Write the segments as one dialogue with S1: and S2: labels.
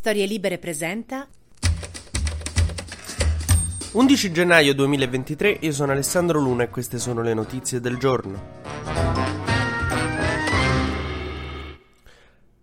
S1: Storie Libere presenta
S2: 11 gennaio 2023, io sono Alessandro Luna e queste sono le notizie del giorno.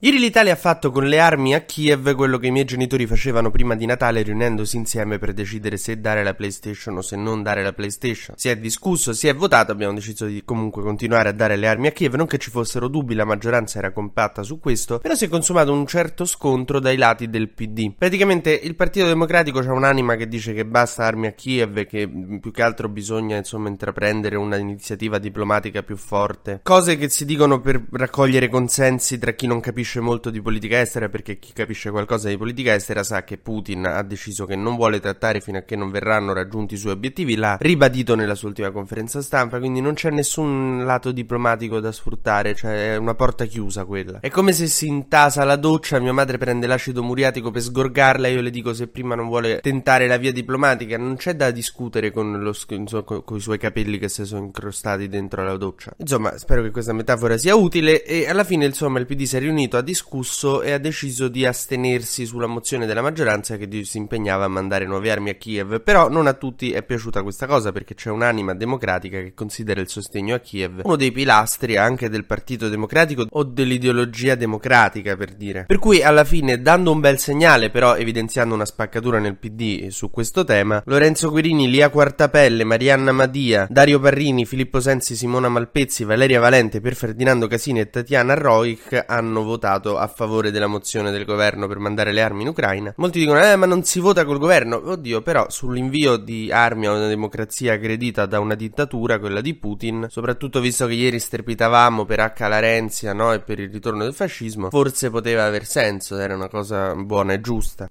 S2: Ieri l'Italia ha fatto con le armi a Kiev quello che i miei genitori facevano prima di Natale riunendosi insieme per decidere se dare la PlayStation o se non dare la PlayStation. Si è discusso, si è votato, abbiamo deciso di comunque continuare a dare le armi a Kiev, non che ci fossero dubbi, la maggioranza era compatta su questo, però si è consumato un certo scontro dai lati del PD. Praticamente il Partito Democratico ha un'anima che dice che basta armi a Kiev e che più che altro bisogna insomma intraprendere un'iniziativa diplomatica più forte. Cose che si dicono per raccogliere consensi tra chi non capisce capisce molto di politica estera perché chi capisce qualcosa di politica estera sa che Putin ha deciso che non vuole trattare fino a che non verranno raggiunti i suoi obiettivi, l'ha ribadito nella sua ultima conferenza stampa, quindi non c'è nessun lato diplomatico da sfruttare, cioè è una porta chiusa quella. È come se si intasa la doccia, mia madre prende l'acido muriatico per sgorgarla io le dico se prima non vuole tentare la via diplomatica, non c'è da discutere con, lo, insomma, con i suoi capelli che si sono incrostati dentro la doccia. Insomma, spero che questa metafora sia utile e alla fine insomma il PD si è riunito ha discusso e ha deciso di astenersi sulla mozione della maggioranza che si impegnava a mandare nuove armi a Kiev. Però non a tutti è piaciuta questa cosa perché c'è un'anima democratica che considera il sostegno a Kiev uno dei pilastri anche del Partito Democratico o dell'ideologia democratica per dire. Per cui alla fine, dando un bel segnale, però evidenziando una spaccatura nel PD su questo tema, Lorenzo Guerini, Lia Quartapelle, Marianna Madia, Dario Parrini, Filippo Sensi, Simona Malpezzi, Valeria Valente, per Ferdinando Casini e Tatiana Roic hanno votato votato a favore della mozione del governo per mandare le armi in Ucraina. Molti dicono, eh, ma non si vota col governo. Oddio, però sull'invio di armi a una democrazia aggredita da una dittatura, quella di Putin, soprattutto visto che ieri strepitavamo per H. Larenzia, no, e per il ritorno del fascismo, forse poteva aver senso, era una cosa buona e giusta.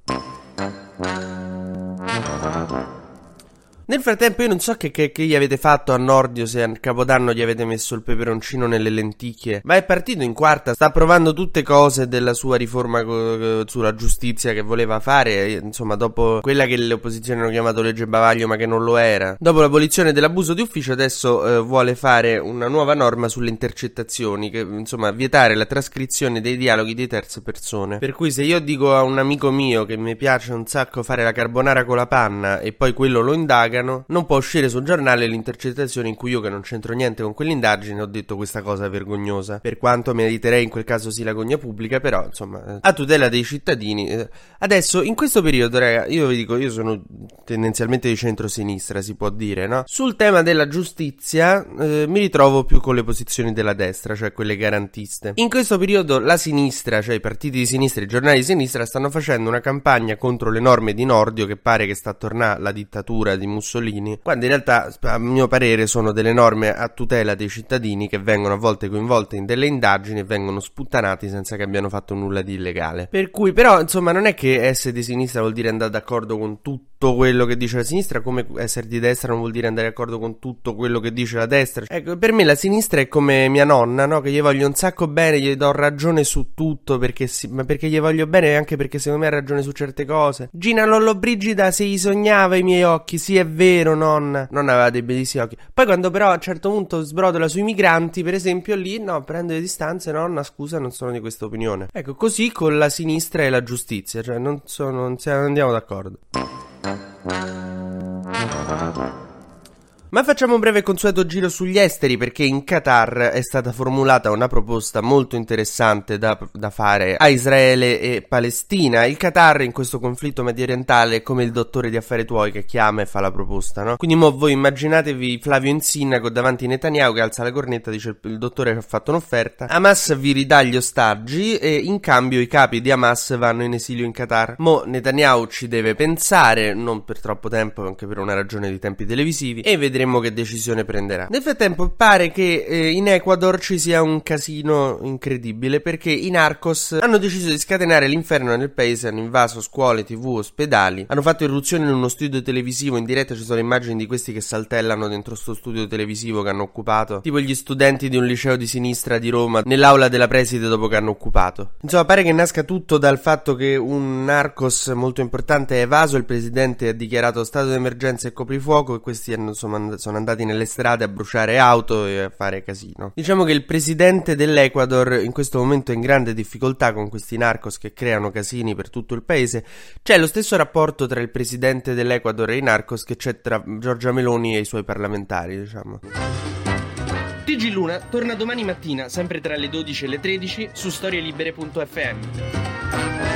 S2: Nel frattempo io non so che, che, che, gli avete fatto a Nordio se a Capodanno gli avete messo il peperoncino nelle lenticchie, ma è partito in quarta, sta provando tutte cose della sua riforma co- sulla giustizia che voleva fare, insomma dopo quella che le opposizioni hanno chiamato legge bavaglio ma che non lo era. Dopo l'abolizione dell'abuso di ufficio adesso eh, vuole fare una nuova norma sulle intercettazioni, che insomma vietare la trascrizione dei dialoghi di terze persone. Per cui se io dico a un amico mio che mi piace un sacco fare la carbonara con la panna e poi quello lo indaga, indagano, non può uscire sul giornale l'intercettazione in cui io che non c'entro niente con quell'indagine ho detto questa cosa vergognosa. Per quanto meriterei in quel caso sì la gogna pubblica, però insomma, a tutela dei cittadini. Eh, adesso, in questo periodo, raga, io vi dico, io sono tendenzialmente di centro-sinistra, si può dire, no? Sul tema della giustizia eh, mi ritrovo più con le posizioni della destra, cioè quelle garantiste. In questo periodo la sinistra, cioè i partiti di sinistra i giornali di sinistra stanno facendo una campagna contro le norme di Nordio che pare che sta a tornare la dittatura di Mussolini Mussolini, quando in realtà, a mio parere, sono delle norme a tutela dei cittadini che vengono a volte coinvolti in delle indagini e vengono sputtanati senza che abbiano fatto nulla di illegale. Per cui, però, insomma, non è che essere di sinistra vuol dire andare d'accordo con tutto quello che dice la sinistra, come essere di destra non vuol dire andare d'accordo con tutto quello che dice la destra. Ecco, per me la sinistra è come mia nonna, no? Che gli voglio un sacco bene, gli do ragione su tutto, perché si, ma perché gli voglio bene e anche perché secondo me ha ragione su certe cose. Gina Lollobrigida, se gli sognava i miei occhi, sì è vero, nonna. Non aveva dei bellissimi occhi. Poi quando però a un certo punto sbrodola sui migranti, per esempio, lì, no, prende le distanze, nonna, scusa, non sono di questa opinione. Ecco, così con la sinistra e la giustizia, cioè non, sono, non andiamo d'accordo. Ma facciamo un breve consueto giro sugli esteri perché in Qatar è stata formulata una proposta molto interessante da, da, fare a Israele e Palestina. Il Qatar in questo conflitto medio orientale è come il dottore di affari tuoi che chiama e fa la proposta, no? Quindi mo voi immaginatevi Flavio Insinnaco davanti a Netanyahu che alza la cornetta e dice il dottore ci ha fatto un'offerta. Hamas vi ridà gli ostaggi e in cambio i capi di Hamas vanno in esilio in Qatar. Mo Netanyahu ci deve pensare, non per troppo tempo, anche per una ragione di tempi televisivi, e vedremo vedremo che decisione prenderà. Nel frattempo pare che eh, in Ecuador ci sia un casino incredibile perché i narcos hanno deciso di scatenare l'inferno nel paese, hanno invaso scuole, tv, ospedali, hanno fatto irruzione in uno studio televisivo, in diretta ci sono immagini di questi che saltellano dentro sto studio televisivo che hanno occupato, tipo gli studenti di un liceo di sinistra di Roma nell'aula della preside dopo che hanno occupato. Insomma, pare che nasca tutto dal fatto che un narcos molto importante è evaso, il presidente ha dichiarato stato d'emergenza e coprifuoco e questi hanno insomma sono andati nelle strade a bruciare auto e a fare casino. Diciamo che il presidente dell'Ecuador in questo momento è in grande difficoltà con questi narcos che creano casini per tutto il paese. C'è lo stesso rapporto tra il presidente dell'Ecuador e i narcos che c'è tra Giorgia Meloni e i suoi parlamentari, diciamo.
S1: TG Luna torna domani mattina, sempre tra le 12 e le 13, su storielibere.fm.